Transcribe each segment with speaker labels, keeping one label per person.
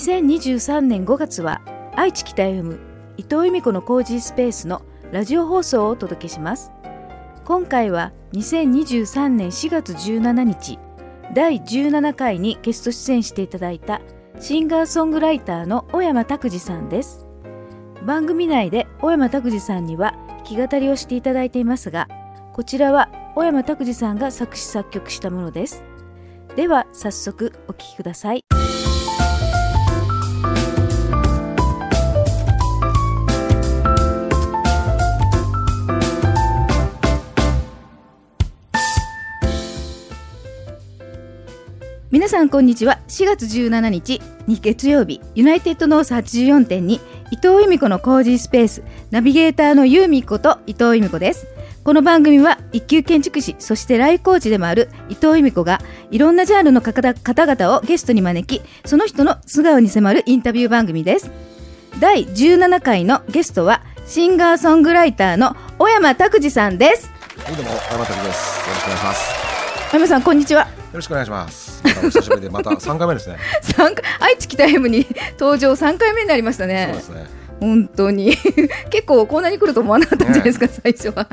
Speaker 1: 2023年5月は愛知北 FM 伊藤由美子のコージースペースのラジオ放送をお届けします。今回は2023年4月17日第17回にゲスト出演していただいたシンガーソングライターの小山拓司さんです。番組内で小山拓司さんには弾き語りをしていただいていますがこちらは小山拓司さんが作詞作曲したものです。では早速お聴きください。皆さんこんにちは。4月17日に月曜日ユナイテッドノース84.2伊藤由美子のコージースペースナビゲーターの由美子と伊藤由美子です。この番組は一級建築士そしてライフコーチでもある伊藤由美子がいろんなジャンルの方々をゲストに招きその人の素顔に迫るインタビュー番組です。第17回のゲストはシンガーソングライターの小山拓司さんです。
Speaker 2: はいどうも小山拓です。よろしくお願いします。
Speaker 1: 小山さんこんにちは。
Speaker 2: よろしくお願いします。またお久しぶりでまた3回目ですね。
Speaker 1: 三回愛知北 M に登場3回目になりましたね。
Speaker 2: そうですね。
Speaker 1: 本当に。結構こんなに来ると思わなかったんじゃないですか、
Speaker 2: ね。
Speaker 1: 最初は。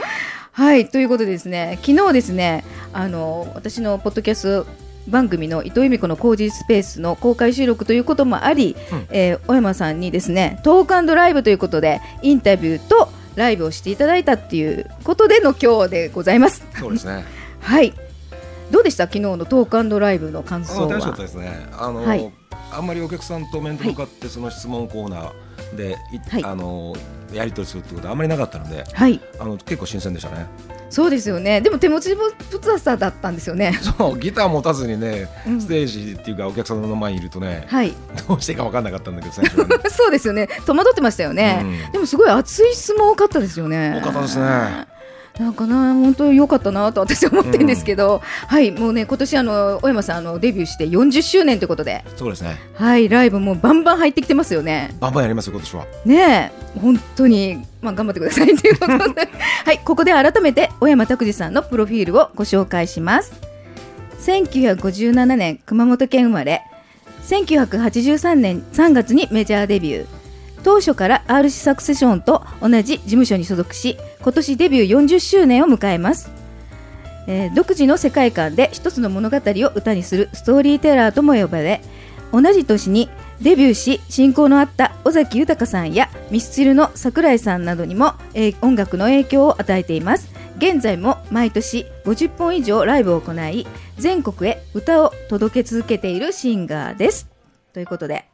Speaker 1: はいということでですね昨日ですねあの私のポッドキャスト番組の伊藤由美子の工事スペースの公開収録ということもあり、
Speaker 2: うん。
Speaker 1: えー小山さんにですねトークライブということでインタビューとライブをしていただいたっていうことでの今日でございます。
Speaker 2: そうですね。
Speaker 1: はいどうでした？昨日のトークライブの感
Speaker 2: あ
Speaker 1: 想は。
Speaker 2: 楽しかった。ですね。あの、
Speaker 1: はい。
Speaker 2: あんまりお客さんと面と向かってその質問コーナーで、い
Speaker 1: はい。
Speaker 2: あのやり取りするってことはあんまりなかったので
Speaker 1: はい。
Speaker 2: あの結構新鮮でしたね。
Speaker 1: そうですよね。でも手持ち無沙汰だったんですよね。
Speaker 2: そうギター持たずにね
Speaker 1: うん。
Speaker 2: ステージっていうかお客さんの前にいるとね、
Speaker 1: はい。
Speaker 2: どうしていいか分かんなかったんだけど 最初はね。
Speaker 1: そうですよね。戸惑ってましたよね、
Speaker 2: うん。
Speaker 1: でもすごい熱い質問多かったですよね。
Speaker 2: 多かったですね
Speaker 1: なんかな本当に良かったなと私は思ってるんですけど、はいもうね今年あの小山さんあのデビューして40周年ということで。
Speaker 2: そうですね。
Speaker 1: はいライブもバンバン入ってきてますよね。
Speaker 2: バンバンやりますよ今年は。
Speaker 1: ねえ本当にまあ頑張ってください ということで。はいここで改めて小山拓司さんのプロフィールをご紹介します。1957年熊本県生まれ。1983年3月にメジャーデビュー当初から RC サクセションと同じ事務所に所属し今年デビュー40周年を迎えます、えー独自の世界観で一つの物語を歌にするストーリーテラーとも呼ばれ同じ年にデビューし親交のあった尾崎豊さんやミスチルの桜井さんなどにも、えー音楽の影響を与えています。現在も毎年50本以上ライブを行い全国へ歌を届け続けているシンガーです。ということで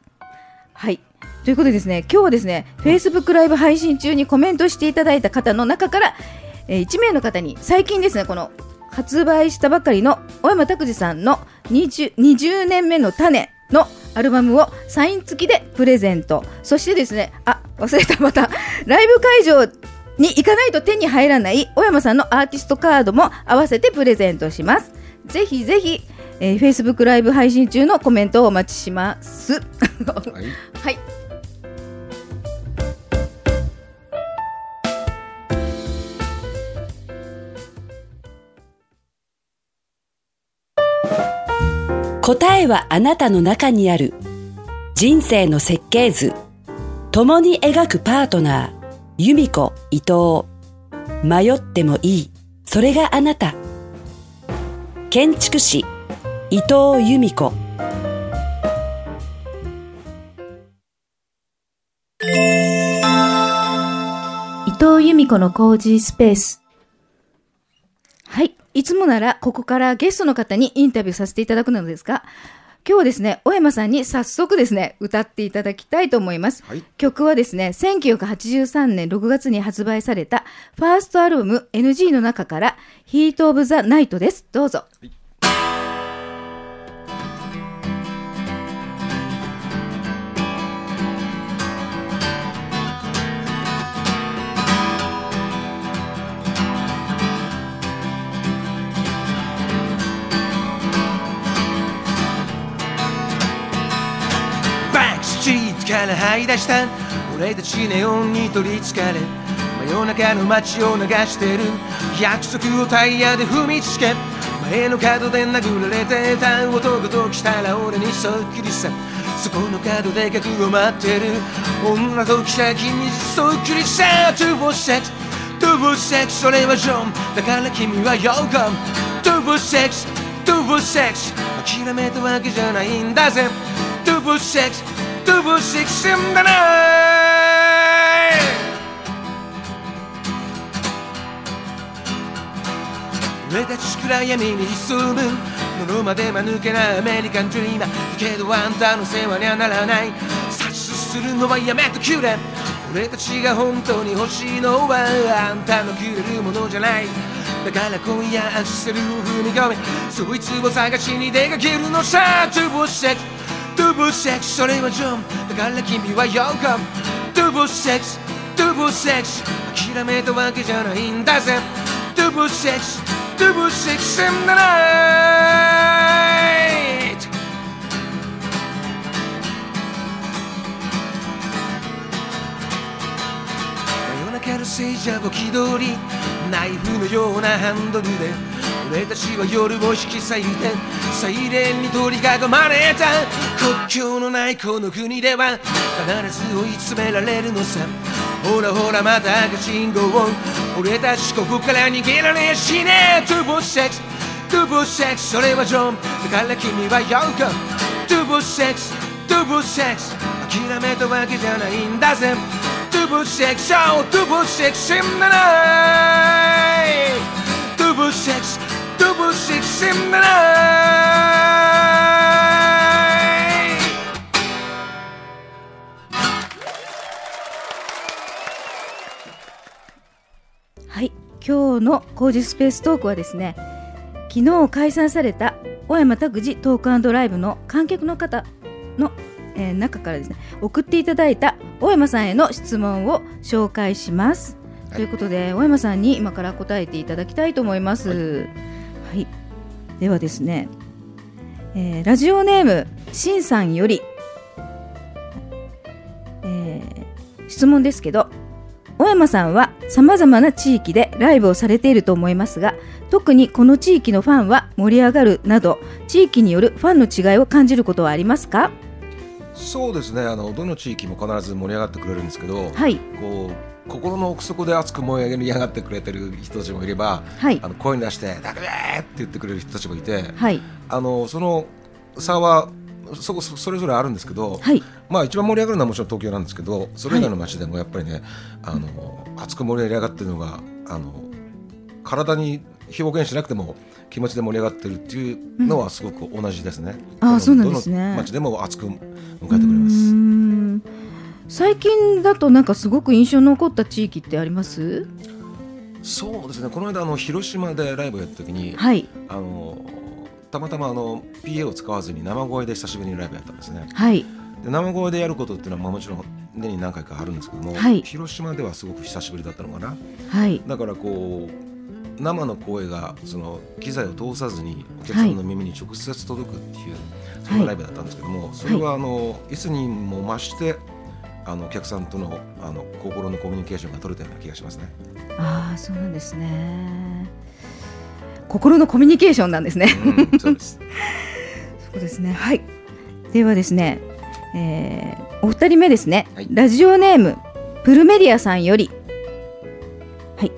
Speaker 1: はい。ということでですね今日はですね Facebook ライブ配信中にコメントしていただいた方の中から、えー1名の方に最近ですねこの発売したばかりの小山拓司さんの 20, 20年目の種のアルバムをサイン付きでプレゼント。そしてですねあ忘れたまたライブ会場に行かないと手に入らない小山さんのアーティストカードも合わせてプレゼントします。ぜひぜひ、えー、Facebook ライブ配信中のコメントをお待ちします。
Speaker 2: はい。
Speaker 1: はい
Speaker 3: 答えはあなたの中にある。人生の設計図。共に描くパートナー。由美子伊藤。迷ってもいい。それがあなた。建築士。伊藤由美子。
Speaker 1: 伊藤由美子のコージースペース。はい。いつもなら、ここからゲストの方にインタビューさせていただくのですが、今日はですね、小山さんに早速ですね、歌っていただきたいと思います。
Speaker 2: はい
Speaker 1: 曲はですね、1983年6月に発売された、ファーストアルバム NG の中から、ヒート・オブ・ザ・ナイトです。どうぞ。
Speaker 4: バッから這い出した。俺たちネオンに取りつかれ。真夜中の街を流してる。約束をタイヤで踏みつけ。前の角で殴られてた男と来たら俺にそっくりさ。そこの角で客を待ってる。女と来た君そっくりさ。トゥーボセックストゥーボセックスそれはジョン。だから君はヨーコン。トゥーボセックストゥーボセックス諦めたわけじゃないんだぜ。トゥーボセックストゥボセックスんだな俺たち暗闇に潜む喉まで間抜けなアメリカンドリーマー。だけどあんたの世話にはならない。察しするのはやめてくれ。俺たちが本当に欲しいのはあんたのくれるものじゃない。だから今夜アクセルを踏み込めそいつを探しに出かけるのさ。トゥボセックストゥボセックスそれはジョンだから君はヨーコントゥボセックストゥボセックス諦めたわけじゃないんだぜ。トゥボセックストゥボセックス in the night 真夜中の聖者を気取りナイフのようなハンドルで俺たちは夜を引き裂いてサイレンに取り囲まれた国境のないこの国では必ず追い詰められるのさほらほらまた赤信号俺たちここから逃げられやしねえトゥボセックストゥボセックスそれはジョン。だから君はヨーコトゥボセックストゥボセックス諦めたわけじゃないんだぜ。トゥボセックス Oh トゥボセックス in the in the night
Speaker 1: はい今日の工事スペーストークはですね昨日開催された小山拓司トークライブの観客の方の、えー中からですね送っていただいた小山さんへの質問を紹介します、ということで小山さんに今から答えていただきたいと思います。はい、ではですね、えーラジオネームしんさんより、えー質問ですけど小山さんはさまざまな地域でライブをされていると思いますが特にこの地域のファンは盛り上がるなど地域によるファンの違いを感じることはありますか？
Speaker 2: そうですね。あのどの地域も必ず盛り上がってくれるんですけど、
Speaker 1: はい。
Speaker 2: こう心の奥底で熱く燃え上がってくれてる人たちもいれば、
Speaker 1: はい
Speaker 2: あの声に出して「だくべー!」って言ってくれる人たちもいて、
Speaker 1: はい
Speaker 2: あのその差はそそそれぞれあるんですけど、
Speaker 1: はい
Speaker 2: まあ一番盛り上がるのはもちろん東京なんですけどそれ以外の街でもやっぱりね、あの熱く盛り上がってるのがあの体に表現しなくても気持ちで盛り上がってるっていうのはすごく同じですね。
Speaker 1: あー
Speaker 2: どの
Speaker 1: そうなんですね
Speaker 2: どの街でも熱く迎えてくれ
Speaker 1: う
Speaker 2: ます。
Speaker 1: ーん最近だとなんかすごく印象に残った地域ってあります？
Speaker 2: そうですね。この間あの広島でライブをやった時に、
Speaker 1: はい。
Speaker 2: あのたまたまあの PA を使わずに生声で久しぶりにライブやったんですね。
Speaker 1: はい。
Speaker 2: で生声でやることっていうのはまあもちろん年に何回かあるんですけども、
Speaker 1: はい。
Speaker 2: 広島ではすごく久しぶりだったのかな。
Speaker 1: はい。
Speaker 2: だからこう生の声がその機材を通さずにお客さんの耳に直接届くっていう、そんなライブだったんですけども、それはあのいつにも増してあのお客さんとのあの心のコミュニケーションが取れたような気がしますね。
Speaker 1: ああそうなんですね心のコミュニケーションなんですね
Speaker 2: うん、そうです。
Speaker 1: そうですね。はい。ではですね、えーお二人目ですね、
Speaker 2: はい
Speaker 1: ラジオネームプルメリアさんより、はい、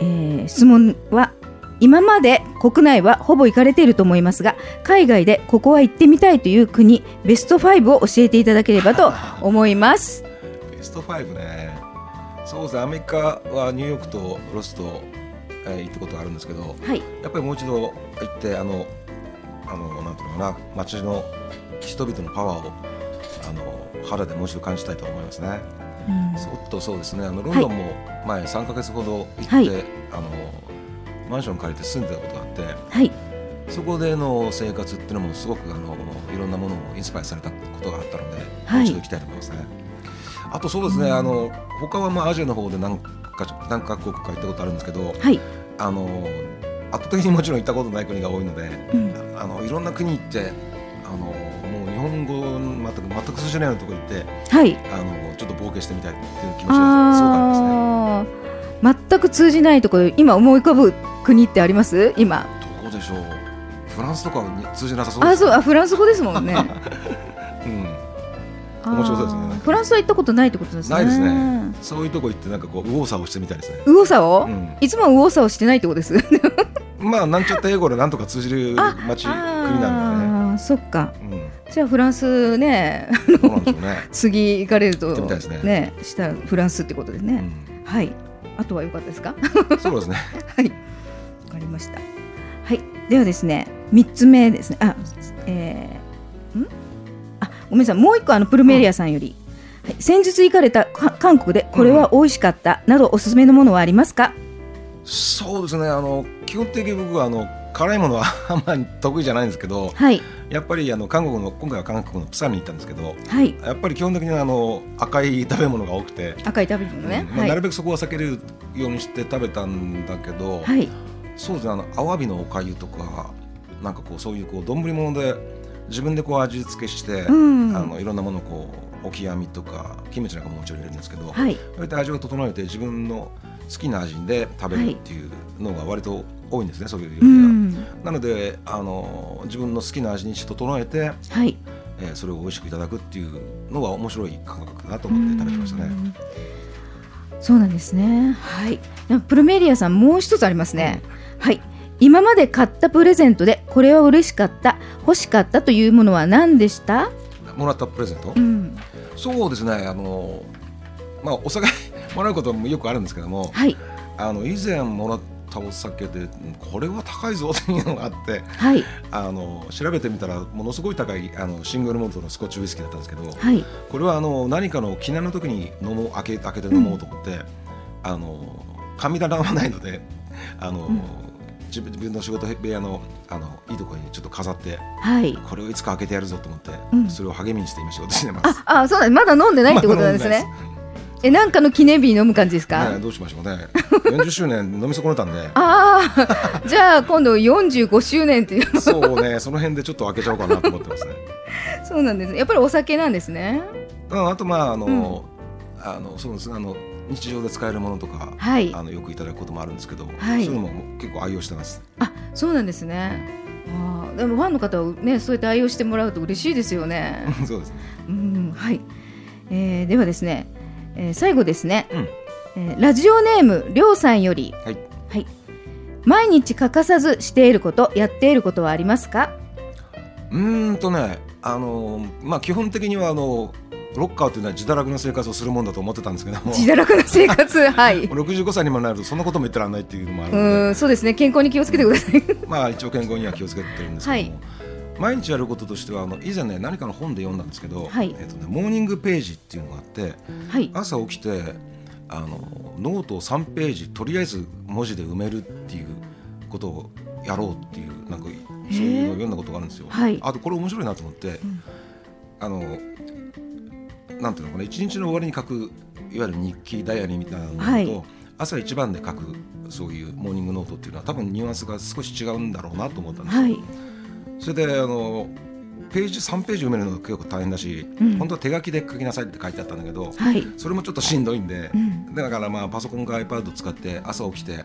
Speaker 1: えー質問は今まで国内はほぼ行かれていると思いますが、海外でここは行ってみたいという国ベスト5を教えていただければと思います。
Speaker 2: ベスト5ね。そうですね。アメリカはニューヨークとロスと、えー行ったことがあるんですけど、
Speaker 1: はい、
Speaker 2: やっぱりもう一度行ってあのあのなんていうのかな街の人々のパワーをあの肌でもう一度感じたいと思いますね。
Speaker 1: うん
Speaker 2: そっとそうですね。あのロンドンも前3ヶ月ほど行って、
Speaker 1: はい
Speaker 2: あのマンション借りて住んでたことがあって、
Speaker 1: はい、
Speaker 2: そこでの生活っていうのもすごくあのいろんなものをインスパイアされたことがあったので、
Speaker 1: はい
Speaker 2: もう一度行きたいと思いますね。あとそうですね。あの他はまあアジアの方で何か何カ国か行ったことあるんですけど、
Speaker 1: はい、
Speaker 2: あの圧倒的にもちろん行ったことない国が多いので、
Speaker 1: うん
Speaker 2: あのいろんな国行ってあのもう日本語全く全く通じないようなところ行って
Speaker 1: はい。
Speaker 2: あのちょっと冒険してみたいっていう気持ちがすごくありますね。
Speaker 1: 全く通じないところ今思い浮かぶ国ってあります？今。
Speaker 2: どこでしょう？フランスとかは通じなさそうです
Speaker 1: あそう。あフランス語ですもんね。
Speaker 2: うん、面白そうですね。
Speaker 1: フランスは行ったことないってことですね。
Speaker 2: ないですね。そういうとこ行ってなんかこう右往左往してみたいですね。
Speaker 1: 右往左往、
Speaker 2: うん。
Speaker 1: いつも右往左往してないってことです。
Speaker 2: まあなんちゃって英語でなんとか通じる街国なんだね。
Speaker 1: あーそっか。
Speaker 2: うん。
Speaker 1: じゃあフランスね、
Speaker 2: ね。
Speaker 1: 次行かれると
Speaker 2: 行ってみたいですね。
Speaker 1: したらフランスってことでね。はい。あとは良かったですか？
Speaker 2: うんそうですね。
Speaker 1: はい。わかりました。はい。ではですね、三つ目ですね。あ、えー、ん？あ、ごめんなさい。もう一個あのプルメリアさんより、はい、先日行かれたか韓国でこれは美味しかったなどおすすめのものはありますか？
Speaker 2: そうですねあの基本的に僕はあの辛いものは あんまり得意じゃないんですけど
Speaker 1: はい
Speaker 2: やっぱりあの韓国の今回は韓国のプサンに行ったんですけど
Speaker 1: はい。
Speaker 2: やっぱり基本的にあの赤い食べ物が多くて、
Speaker 1: 赤い食べ物ね。
Speaker 2: うんまあ
Speaker 1: はい
Speaker 2: なるべくそこは避けるようにして食べたんだけど、
Speaker 1: はい
Speaker 2: そうですねあのアワビのおかゆとかなんかこうそういうこう丼物で自分でこう味付けして、
Speaker 1: うん
Speaker 2: あのいろんなものをこうオキアミとかキムチなんかももちろん入れるんですけど、
Speaker 1: はい
Speaker 2: そうやって味を整えて自分の好きな味で食べるっていうのが割と多いんですね、そういう料
Speaker 1: う
Speaker 2: 理が。
Speaker 1: ん
Speaker 2: なのであの自分の好きな味に整えて、
Speaker 1: はい。
Speaker 2: えーそれを美味しくいただくっていうのは面白い感覚かなと思って食べてましたね。
Speaker 1: うんそうなんですね。はい。プルメリアさんもう一つありますね。はい。今まで買ったプレゼントでこれは嬉しかった、欲しかったというものは何でした？
Speaker 2: もらったプレゼント、
Speaker 1: うん。
Speaker 2: そうですねあのまあお酒 もらうこともよくあるんですけども
Speaker 1: はい
Speaker 2: あの以前もらったお酒でこれは高いぞというのがあって
Speaker 1: はい
Speaker 2: あの調べてみたらものすごい高いあのシングルモルトのスコッチウイスキーだったんですけど
Speaker 1: はい。
Speaker 2: これはあの何かの記念の時に飲もう開け開けて飲もうと思って、あの神棚はないのであの、自分自分の仕事部屋のあのいいところにちょっと飾って
Speaker 1: はい。
Speaker 2: これをいつか開けてやるぞと思って、
Speaker 1: うん
Speaker 2: それを励みにして今仕事してます。
Speaker 1: あ、あ、そうなん。まだ飲んでないってことなんですね。え、なんかの記念日に飲む感じですか？
Speaker 2: ね、どうしましょうね。40周年飲み損ねたんで、
Speaker 1: ああ、じゃあ今度45周年っていう。
Speaker 2: そうね、その辺でちょっと開けちゃおうかなと思ってますね。
Speaker 1: そうなんです。やっぱりお酒なんですね。
Speaker 2: うん、あとまああの、あのそうですねあの日常で使えるものとか、
Speaker 1: はい
Speaker 2: あのよくいただくこともあるんですけど、
Speaker 1: はい
Speaker 2: そういうのも結構愛用してます。
Speaker 1: あ、そうなんですね。あーでもファンの方はね、そうやって愛用してもらうと嬉しいですよね。
Speaker 2: そうですね。
Speaker 1: うん、はい。えーではですね、えー最後ですね、
Speaker 2: うん
Speaker 1: えーラジオネームりょうさんより、
Speaker 2: はい。
Speaker 1: はい。毎日欠かさずしていること、やっていることはありますか？
Speaker 2: うーんとね、あのまあ基本的にはあのロッカーというのは自堕落な生活をするもんだと思ってたんですけども、
Speaker 1: 自堕落な生活、はい。
Speaker 2: 65歳にもなるとそんなことも言ってらんないっていうのもある
Speaker 1: う
Speaker 2: ので、
Speaker 1: ん、そうですね。健康に気をつけてください。
Speaker 2: まあ一応健康には気をつけてるんですけども、
Speaker 1: はい
Speaker 2: 毎日やることとしてはあの以前ね何かの本で読んだんですけど、
Speaker 1: はい
Speaker 2: えっとねモーニングページっていうのがあって
Speaker 1: はい。
Speaker 2: 朝起きてあのノートを3ページとりあえず文字で埋めるっていうことをやろうっていうなんかそういうのを読んだことがあるんですよ。
Speaker 1: はい
Speaker 2: あとこれ面白いなと思って、あのなんていうのかな一日の終わりに書くいわゆる日記ダイアリーみたいなのと、
Speaker 1: はい
Speaker 2: 朝一番で書くそういうモーニングノートっていうのは多分ニュアンスが少し違うんだろうなと思ったんですよ。
Speaker 1: はい。
Speaker 2: それであのページ3ページ埋めるのが結構大変だし、
Speaker 1: うん
Speaker 2: 本当は手書きで書きなさいって書いてあったんだけど、
Speaker 1: はい。
Speaker 2: それもちょっとしんどいんで、
Speaker 1: うん
Speaker 2: だからまあパソコンか iPad 使って朝起きて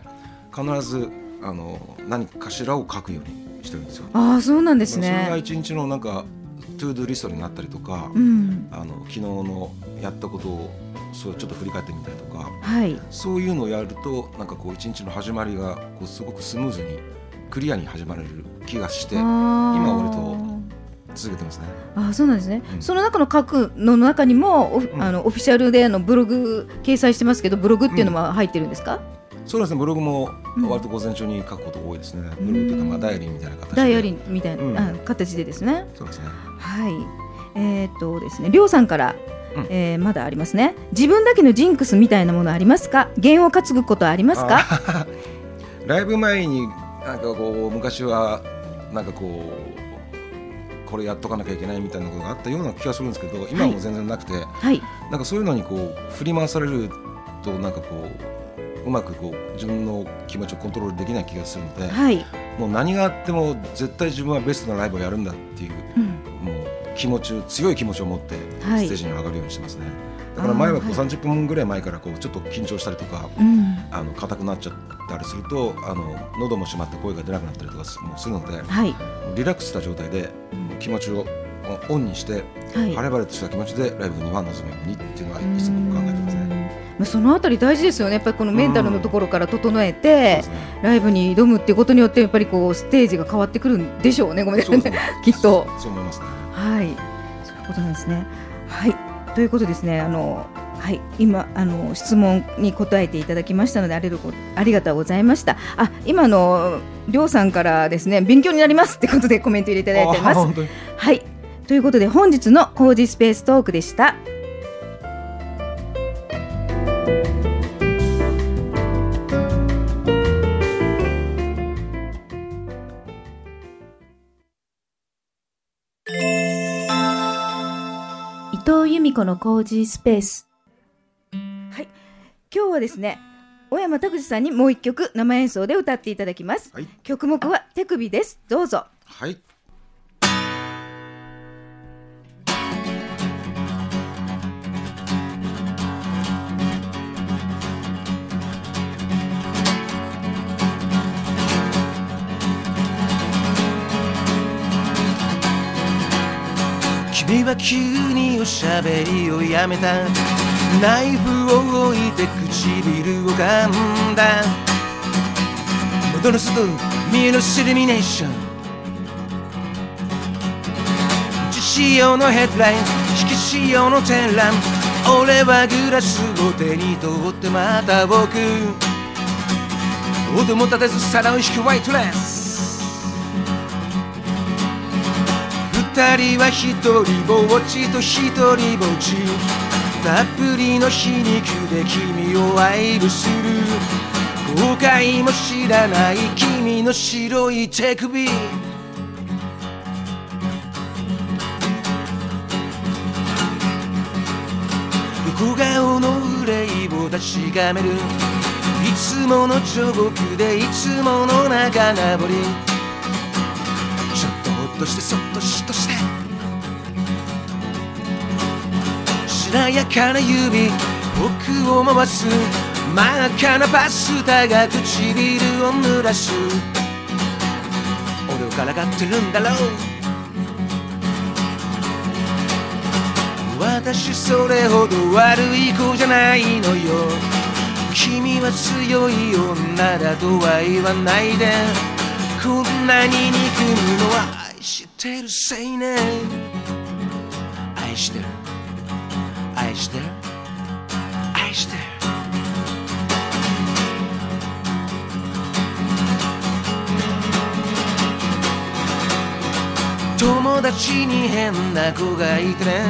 Speaker 2: 必ずあの何かしらを書くようにしてるんですよ。
Speaker 1: ああ、そうなんです
Speaker 2: まあそれが
Speaker 1: ね。
Speaker 2: 一日のなんか to do リストになったりとか、
Speaker 1: うん。
Speaker 2: あの昨日のやったことをそうちょっと振り返ってみたりとか
Speaker 1: はい。
Speaker 2: そういうのをやるとなんかこう一日の始まりがこうすごくスムーズにクリアに始まれる気がして
Speaker 1: 今
Speaker 2: 今割と続けてますね。
Speaker 1: ああそうなんですね、
Speaker 2: うん。
Speaker 1: その中の書くの中にもオフ,、
Speaker 2: ん。
Speaker 1: あのオフィシャルでのブログ掲載してますけどブログっていうのは入ってるんですか、
Speaker 2: そうですね。ブログも
Speaker 1: うん。
Speaker 2: 割と午前中に書くこと多いですね、
Speaker 1: うん。
Speaker 2: ブログというかまあダイアリーみたいな形で。
Speaker 1: ダイアリーみたいな、形でですね。
Speaker 2: そうですね
Speaker 1: はい。えー、っとですねりょうさんから、
Speaker 2: うん。
Speaker 1: えーまだありますね。自分だけのジンクスみたいなものありますか？弦を担ぐことはありますか？
Speaker 2: あ ライブ前になんかこう昔はなんかこうこれやっとかなきゃいけないみたいなことがあったような気がするんですけど今はもう全然なくて、
Speaker 1: はい。
Speaker 2: なんかそういうのにこう振り回されるとなんかこううまくこう自分の気持ちをコントロールできない気がするので、
Speaker 1: はい、
Speaker 2: もう何があっても絶対自分はベストなライブをやるんだっていう
Speaker 1: うん
Speaker 2: 気持ち強い気持ちを持って
Speaker 1: はい。
Speaker 2: ステージに上がるようにしてますね、だから前はこう
Speaker 1: あーは
Speaker 2: 30分ぐらい前からこうちょっと緊張したりとか
Speaker 1: うん。
Speaker 2: あの硬くなっちゃったりするとあの喉も閉まって声が出なくなったりとかすもうするので
Speaker 1: はい。
Speaker 2: リラックスした状態で気持ちを
Speaker 5: オンにして、
Speaker 1: はい。
Speaker 5: 晴れ晴れとした気持ちでライブには臨むようにっていうのはいつも考えてますね。
Speaker 1: まあそのあたり大事ですよね。やっぱりこのメンタルのところから整えて、
Speaker 5: そうですね。
Speaker 1: ライブに挑むっていうことによってやっぱりこうステージが変わってくるんでしょうね。ごめんなさいね。きっと。
Speaker 5: そう思いますね。
Speaker 1: はい。そういうことなんですね。はい。ということですね。あのはい。今あの質問に答えていただきましたのでありがとうありがとうございました。あ今のりょうさんからですね勉強になりますってことでコメント入れていただいてます。はい。ということで本日の工事スペーストークでした藤由美子の工事スペース。はい。今日はですね小山拓司さんにもう一曲生演奏で歌っていただきます、
Speaker 5: はい。
Speaker 1: 曲目は手首です。どうぞ。
Speaker 5: はい。
Speaker 2: は急におしゃべりをやめた。ナイフを置いて唇を噛んだ。戻るすと見えるシルミネーション。自仕様のヘッドライン。引き仕様の展覧俺はグラスを手に取ってまた僕。音も立てず皿を引くホワイトレス。二人は一人ぼっちと一人ぼっち。たっぷりの皮肉で君を愛撫する。後悔も知らない君の白い手首。横顔の憂いを確かめる。いつもの彫刻でいつもの仲直り。ちょっとほっとしてそっとしとして。なやかな指僕を回す真っ赤なパスタが唇を濡らす。俺をからかってるんだろう。私それほど悪い子じゃないのよ。君は強い女だとは言わないで。こんなに憎むのは愛してるせいね。愛してる？愛してる。友達に変な子がいてね。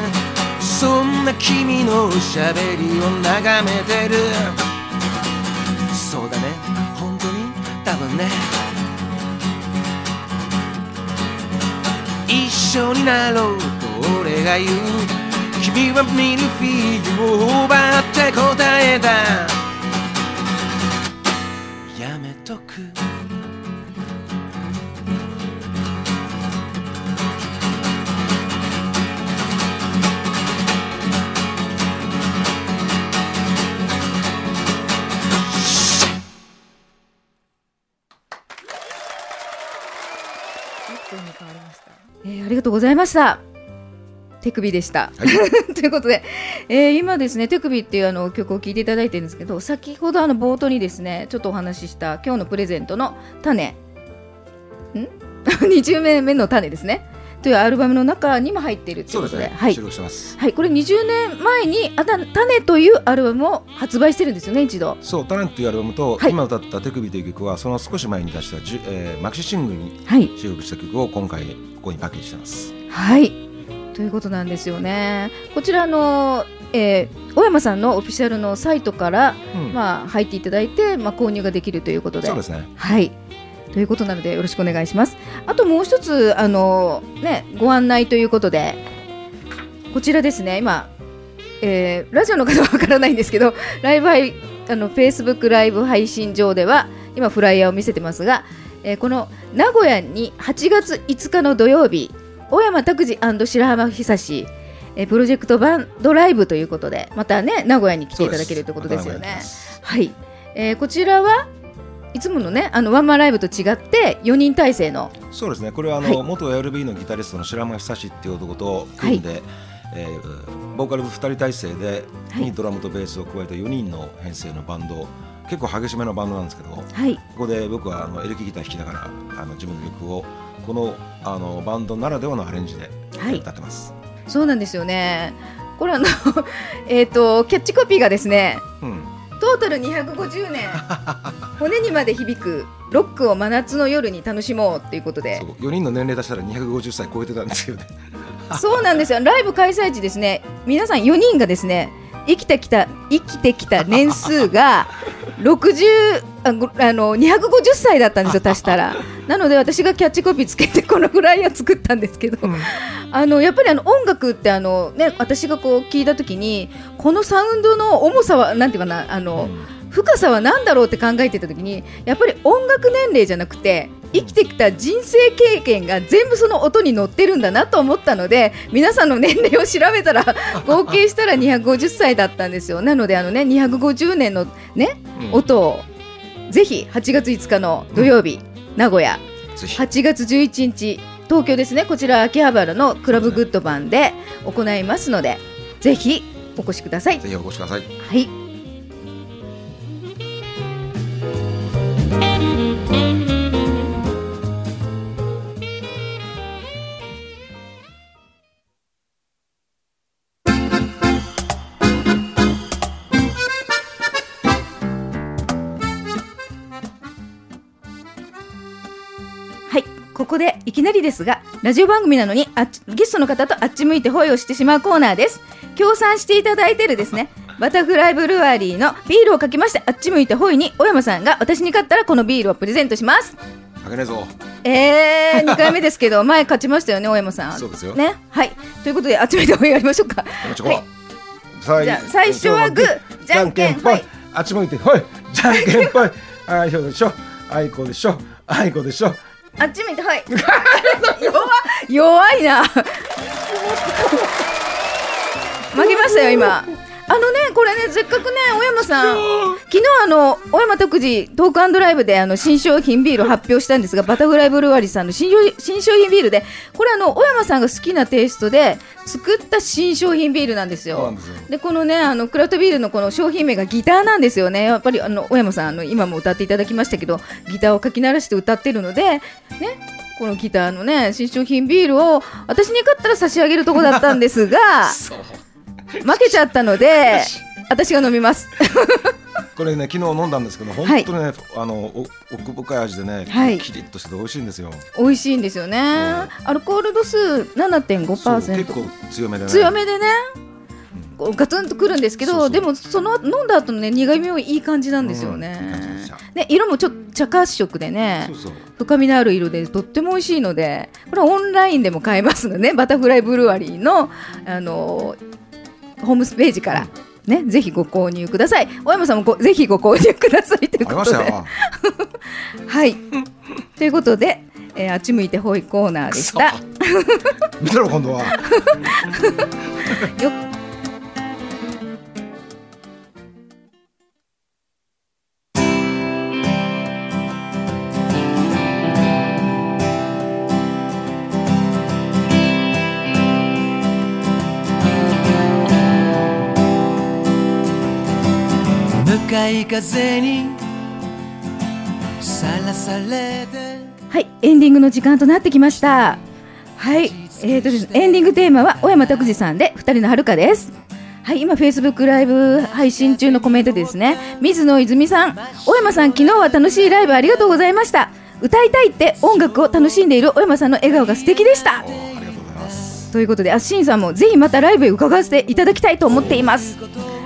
Speaker 2: そんな君のおしゃべりを眺めてる。そうだね。本当に？多分ね。一緒になろうと俺が言う。君はミルフィーユを奪って答えた。やめとく。
Speaker 1: えーありがとうございました。手首でした。ということで、えー今ですね、手首っていうあの曲を聴いていただいてるんですけど、先ほどあの冒頭にですね、ちょっとお話しした今日のプレゼントの種、ん ?20 名目の種ですね。というアルバムの中にも入っているということで、
Speaker 5: ですね。
Speaker 1: はい。はい、これ20年前にあた種というアルバムを発売してるんですよね、一度。
Speaker 5: そう、タレントというアルバムと、
Speaker 1: はい
Speaker 5: 今歌った手首という曲は、その少し前に出したじゅ、えーマキシシングルに
Speaker 1: はい。
Speaker 5: 収録した曲を今回ここにパッケージしてます。
Speaker 1: はい。ということなんですよね。こちらの、えー、小山さんのオフィシャルのサイトから、
Speaker 5: うん
Speaker 1: まあ、入っていただいて、まあ、購入ができるということで。
Speaker 5: そうですね。
Speaker 1: はい。ということなので、よろしくお願いします。あともう一つ、あの、ね、ご案内ということで。こちらですね、今。えーラジオの方はわからないんですけど、ライブ配、あの、フェイスブックライブ配信上では、今フライヤーを見せてますが。えーこの名古屋に8月5日の土曜日、小山拓司白浜久志。えープロジェクトバンドライブということで、またね、名古屋に来ていただけるということですよね。はい、えーこちらはいつものねあのワンマンライブと違って4人体制の。
Speaker 2: そうですね。これはあの、
Speaker 1: はい。
Speaker 2: 元 LB のギタリストの白間久志っていう男と組んで、えーボーカル2人体制で、
Speaker 1: はい。
Speaker 2: にドラムとベースを加えた4人の編成のバンド。結構激しめのバンドなんですけどこ
Speaker 1: はい。
Speaker 2: こで僕はあのエレキギター弾きながらあの自分の曲をこのあのバンドならではのアレンジで
Speaker 1: はい。
Speaker 2: 歌ってます。
Speaker 1: そうなんですよね。これあの えっとキャッチコピーがですね
Speaker 2: うん。
Speaker 1: トータル250年 骨にまで響くロックを真夏の夜に楽しもうっていうことで。
Speaker 2: そう。4人の年齢出したら250歳超えてたんですよね。
Speaker 1: そうなんですよ。ライブ開催地ですね皆さん4人がですね生きてきた生きてきた年数が60あの250歳だったんですよ 足したら。なので私がキャッチコピーつけてこのフライヤー作ったんですけど、あのやっぱりあの音楽ってあの、ね、私がこう聞いた時にこのサウンドの重さはなんていうかなあの、深さは何だろうって考えてた時にやっぱり音楽年齢じゃなくて生きてきた人生経験が全部その音に乗ってるんだなと思ったので皆さんの年齢を調べたら 合計したら250歳だったんですよ。なのであの、ね、250年の、ね
Speaker 2: うん。
Speaker 1: 音をぜひ8月5日の土曜日、名古屋。
Speaker 2: ぜひ。
Speaker 1: 8月11日東京ですね。こちら秋葉原のクラブグッドバンで行いますのでぜひお越しください。
Speaker 2: ぜひお越しください。
Speaker 1: はいいきなりですがラジオ番組なのにあっちゲストの方とあっち向いて声をしてしまうコーナーです。協賛していただいてるですね。バタフライブルワリーのビールをかけましてあっち向いてほいに小山さんが私に勝ったらこのビールをプレゼントします。
Speaker 2: あげねえぞ。
Speaker 1: えー、2回目ですけど 前勝ちましたよね小山さん。
Speaker 2: そうですよ。
Speaker 1: ね？はい。ということであっち向いてほいやりましょうか。はい。じゃあ最初はグーじゃんけん
Speaker 2: ぽい。あっち向いてほいじゃんけんぽい。あいこでしょ。あいこでしょ。あいこでしょ
Speaker 1: あっち向いてほい。弱弱いな。負けましたよ今あのねこれねせっかくね小山さん。昨日あの小山徳次トークライブであの新商品ビールを発表したんですがバタフライブルワリーさんの新商新商品ビールで。これあの小山さんが好きなテイストで作った新商品ビールなんですよ。
Speaker 2: で
Speaker 1: このねあのクラフトビールのこの商品名がギターなんですよね。やっぱりあの小山さんあの今も歌っていただきましたけどギターをかき鳴らして歌ってるのでねこのギターのね新商品ビールを私に勝ったら差し上げるとこだったんですが 負けちゃったので私が飲みます。
Speaker 2: これね昨日飲んだんですけど本
Speaker 1: はい。
Speaker 2: 当にね、あのお奥深い味でね、
Speaker 1: はい。
Speaker 2: キリッとしてて美味しいんですよ。
Speaker 1: 美味しいんですよね。アルコール度数
Speaker 2: そう
Speaker 1: 7.5%
Speaker 2: 結構強めでね。
Speaker 1: 強めでね。ガツンとくるんですけどでもその飲んだ後のね苦味もいい感じなんですよね。
Speaker 2: うん
Speaker 1: ね色もちょっと茶褐色でね深みのある色でとっても美味しいのでこれはオンラインでも買えますのでねバタフライブルワリーの、あのーホームページから、ね、ぜひご購入ください。小山さんもごぜひご購入くださいということで。はい。ということで、えーあっち向いてほいコーナーでした。
Speaker 2: 見てろ今度は。
Speaker 1: よ
Speaker 4: 向かい風にさらされて
Speaker 1: はい、エンディングの時間となってきました。はい、えーとですね、エンディングテーマは小山拓司さんで二人の遥かです。はい、今フェイスブックライブ配信中のコメントでですね、水野泉さん、小山さん昨日は楽しいライブありがとうございました。歌いたいって音楽を楽しんでいる小山さんの笑顔が素敵でした
Speaker 2: ありがとうございます
Speaker 1: ということで、あっしんさんもぜひまたライブへ伺わせていただきたいと思っています。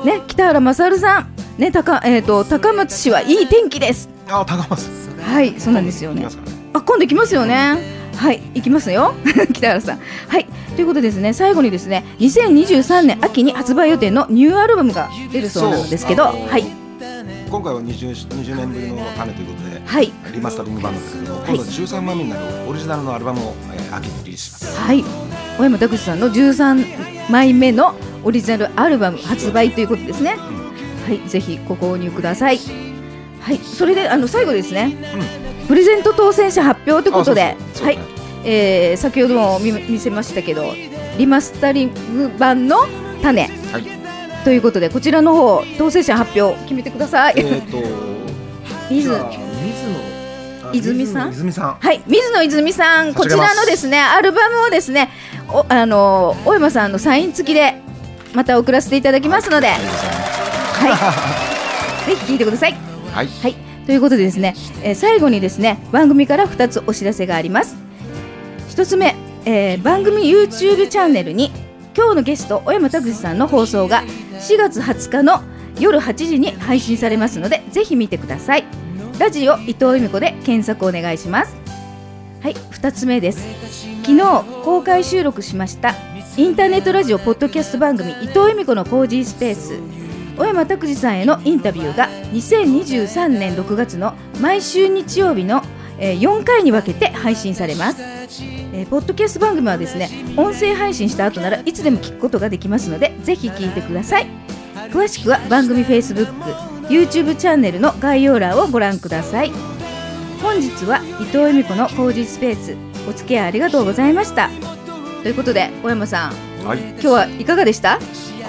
Speaker 1: ね、北原勝さん、ね、高、えっ、と、高松市はいい天気です。
Speaker 2: あ高松。
Speaker 1: はい、そうなんですよね。あ今度行きますよね。はい、行きますよ。北原さん。はい、ということでですね、最後にですね、2023年秋に発売予定のニューアルバムが出るそうなんですけど、はい、
Speaker 2: 今回は 20, 20年ぶりの種ということで
Speaker 1: はい、
Speaker 2: リマスタリング版なんですけど、今度は13万目になるオリジナルのアルバムを、えー秋にリリースします。
Speaker 1: はい、小山拓司さんの13枚目のオリジナルアルバム発売ということですね。はい、ぜひご購入ください。はい、それであの最後ですね、プレゼント当選者発表ということで、はい、えー先ほども見見せましたけど、リマスタリング版の種。
Speaker 2: はい。
Speaker 1: ということで、こちらの方当選者発表決めてください。
Speaker 2: えっと
Speaker 1: 水。
Speaker 2: 水
Speaker 1: 泉さん？
Speaker 2: 泉さん。
Speaker 1: はい、水野泉さん、こちらのですね、アルバムをですね、おあの大山さんのサイン付きでまた送らせていただきますので、
Speaker 2: ありがとうござい
Speaker 1: はい、ぜひ聞いてください。
Speaker 2: はい。
Speaker 1: はい、ということでですね、えー最後にですね番組から2つお知らせがあります。1つ目、えー番組 YouTube チャンネルに今日のゲスト小山拓司さんの放送が4月20日の夜8時に配信されますのでぜひ見てください。ラジオ伊藤由美子で検索お願いします。はい。2つ目です。昨日公開収録しましたインターネットラジオポッドキャスト番組伊藤由美子のコージースペース小山拓司さんへのインタビューが2023年6月の毎週日曜日の、4回に分けて配信されます、えーポッドキャスト番組はですね音声配信した後ならいつでも聞くことができますのでぜひ聞いてください。詳しくは番組 Facebook、YouTube チャンネルの概要欄をご覧ください。本日は伊藤由美子のコージースペースお付き合いありがとうございました。ということで小山さん。
Speaker 2: はい。
Speaker 1: 今日はいかがでした？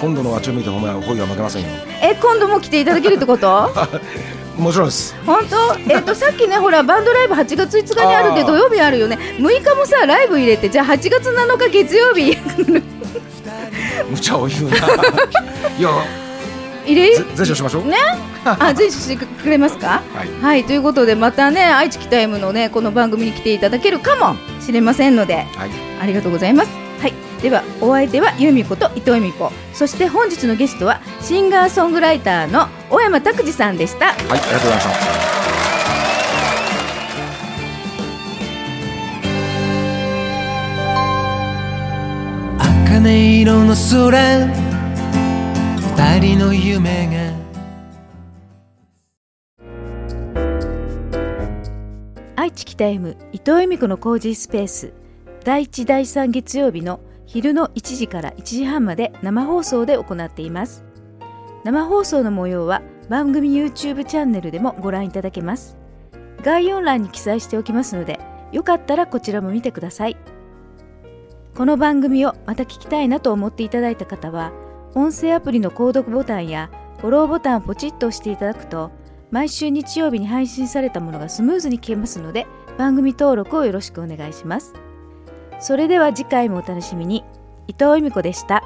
Speaker 2: 今度のあっちを見てほんまほいは負けませんよ。
Speaker 1: え今度も来ていただけるってこと？
Speaker 2: もちろんです。
Speaker 1: 本当？えっ、とさっきねほらバンドライブ8月5日にあるって土曜日あるよね。6日もさライブ入れてじゃあ8月7日月曜日。
Speaker 2: 無茶を言うな。いや。
Speaker 1: 入れ？
Speaker 2: ぜ前処しましょう。
Speaker 1: ね？あぜひしてくれますか？
Speaker 2: はい。
Speaker 1: はいということでまたね愛知北 M のねこの番組に来ていただけるかもしれませんので
Speaker 2: はい。
Speaker 1: ありがとうございます。はいではお相手は由美子と伊藤由美子。そして本日のゲストはシンガーソングライターの小山拓司さんでした。
Speaker 2: はいありがとうございました。
Speaker 4: 茜色の空二人の夢が。
Speaker 1: 愛知北 M 伊藤由美子のコージースペース。第1第3月曜日の昼の1時から1時半まで生放送で行っています。生放送の模様は番組 YouTube チャンネルでもご覧いただけます。概要欄に記載しておきますのでよかったらこちらも見てください。この番組をまた聞きたいなと思っていただいた方は音声アプリの購読ボタンやフォローボタンをポチッと押していただくと毎週日曜日に配信されたものがスムーズに聞けますので番組登録をよろしくお願いします。それでは次回もお楽しみに。伊藤恵美子でした。